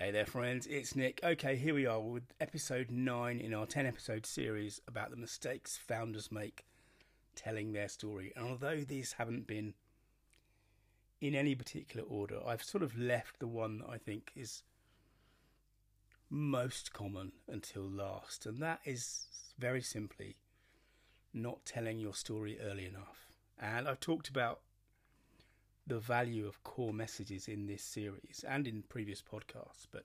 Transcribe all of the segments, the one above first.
Hey there, friends, it's Nick. Okay, here we are with episode 9 in our 10 episode series about the mistakes founders make telling their story. And although these haven't been in any particular order, I've sort of left the one that I think is most common until last, and that is very simply not telling your story early enough. And I've talked about the value of core messages in this series and in previous podcasts. But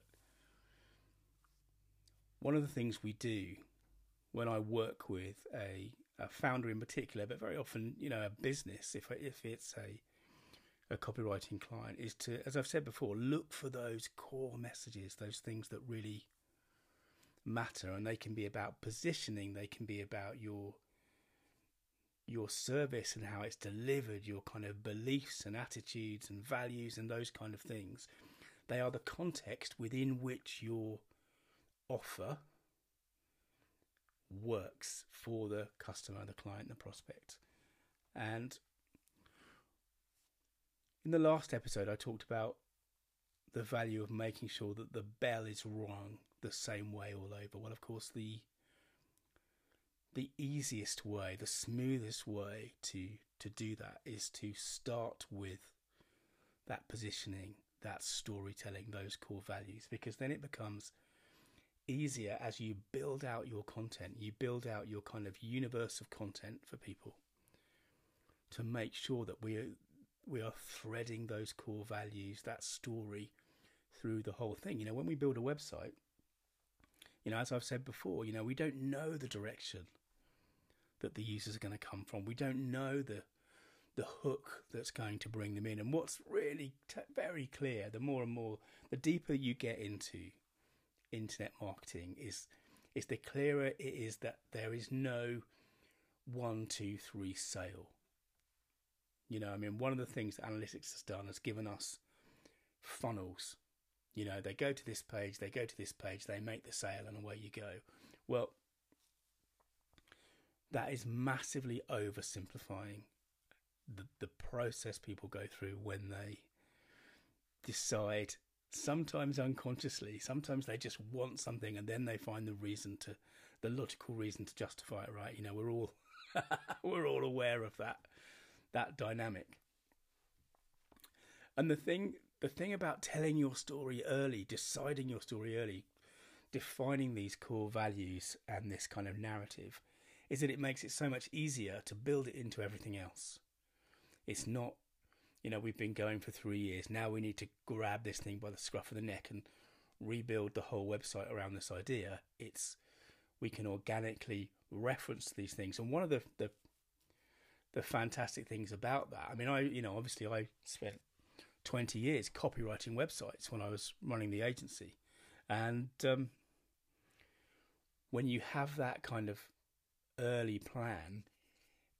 one of the things we do when I work with a, a founder in particular, but very often, you know, a business, if if it's a a copywriting client, is to, as I've said before, look for those core messages, those things that really matter, and they can be about positioning, they can be about your your service and how it's delivered, your kind of beliefs and attitudes and values and those kind of things. They are the context within which your offer works for the customer, the client, the prospect. And in the last episode, I talked about the value of making sure that the bell is rung the same way all over. Well, of course, the the easiest way, the smoothest way to to do that is to start with that positioning, that storytelling, those core values, because then it becomes easier as you build out your content, you build out your kind of universe of content for people to make sure that we are, we are threading those core values, that story through the whole thing. You know, when we build a website, you know, as I've said before, you know, we don't know the direction that the users are going to come from. We don't know the the hook that's going to bring them in. And what's really t- very clear, the more and more, the deeper you get into internet marketing, is is the clearer it is that there is no one, two, three sale. You know, I mean, one of the things that analytics has done has given us funnels. You know, they go to this page, they go to this page, they make the sale, and away you go. Well, that is massively oversimplifying the, the process people go through when they decide sometimes unconsciously sometimes they just want something and then they find the reason to the logical reason to justify it right? You know we're all we're all aware of that that dynamic. And the thing the thing about telling your story early deciding your story early defining these core values and this kind of narrative is that it makes it so much easier to build it into everything else. It's not, you know, we've been going for three years. Now we need to grab this thing by the scruff of the neck and rebuild the whole website around this idea. It's we can organically reference these things. And one of the the the fantastic things about that, I mean, I you know, obviously I spent 20 years copywriting websites when I was running the agency, and um, when you have that kind of early plan,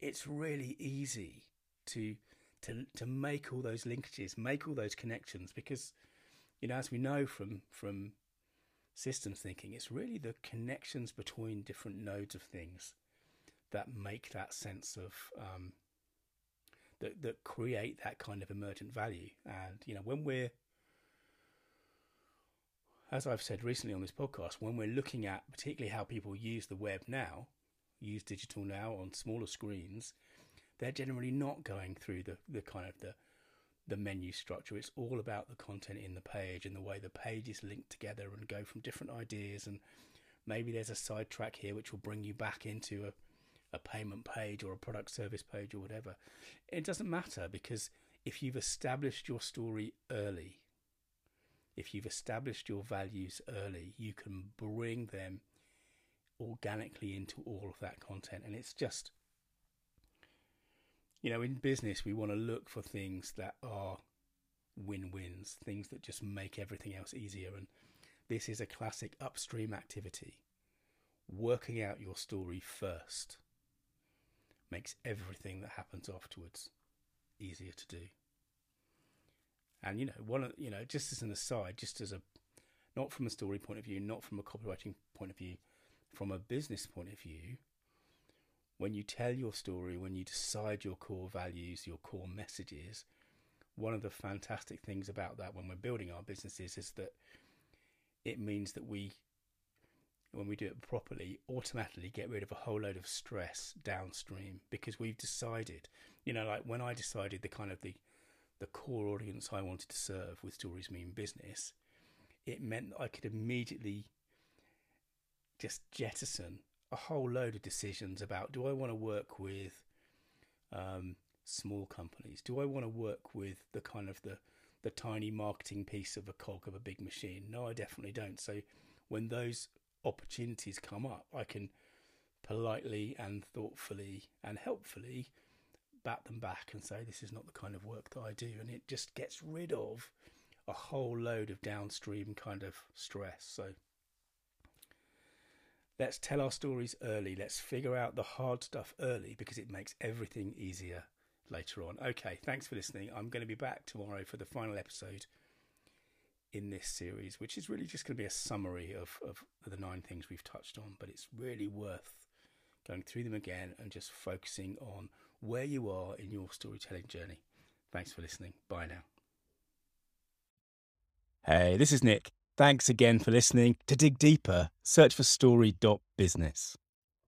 it's really easy to to to make all those linkages, make all those connections because you know as we know from from systems thinking, it's really the connections between different nodes of things that make that sense of um, that that create that kind of emergent value. And you know when we're as I've said recently on this podcast, when we're looking at particularly how people use the web now, use digital now on smaller screens, they're generally not going through the, the kind of the the menu structure. It's all about the content in the page and the way the pages link together and go from different ideas. And maybe there's a sidetrack here which will bring you back into a, a payment page or a product service page or whatever. It doesn't matter because if you've established your story early, if you've established your values early, you can bring them organically into all of that content. And it's just, you know, in business, we want to look for things that are win wins, things that just make everything else easier. And this is a classic upstream activity. Working out your story first makes everything that happens afterwards easier to do. And you know, one of you know, just as an aside, just as a not from a story point of view, not from a copywriting point of view, from a business point of view, when you tell your story, when you decide your core values, your core messages, one of the fantastic things about that when we're building our businesses is that it means that we, when we do it properly, automatically get rid of a whole load of stress downstream because we've decided, you know, like when I decided the kind of the the core audience I wanted to serve with Stories Mean Business, it meant that I could immediately just jettison a whole load of decisions about do I want to work with um, small companies? Do I want to work with the kind of the the tiny marketing piece of a cog of a big machine? No, I definitely don't. So when those opportunities come up, I can politely and thoughtfully and helpfully bat them back and say this is not the kind of work that I do, and it just gets rid of a whole load of downstream kind of stress. So let's tell our stories early. Let's figure out the hard stuff early because it makes everything easier later on. Okay, thanks for listening. I'm going to be back tomorrow for the final episode in this series, which is really just going to be a summary of, of the nine things we've touched on, but it's really worth going through them again and just focusing on where you are in your storytelling journey. Thanks for listening. Bye now. Hey, this is Nick. Thanks again for listening. To dig deeper, search for story.business.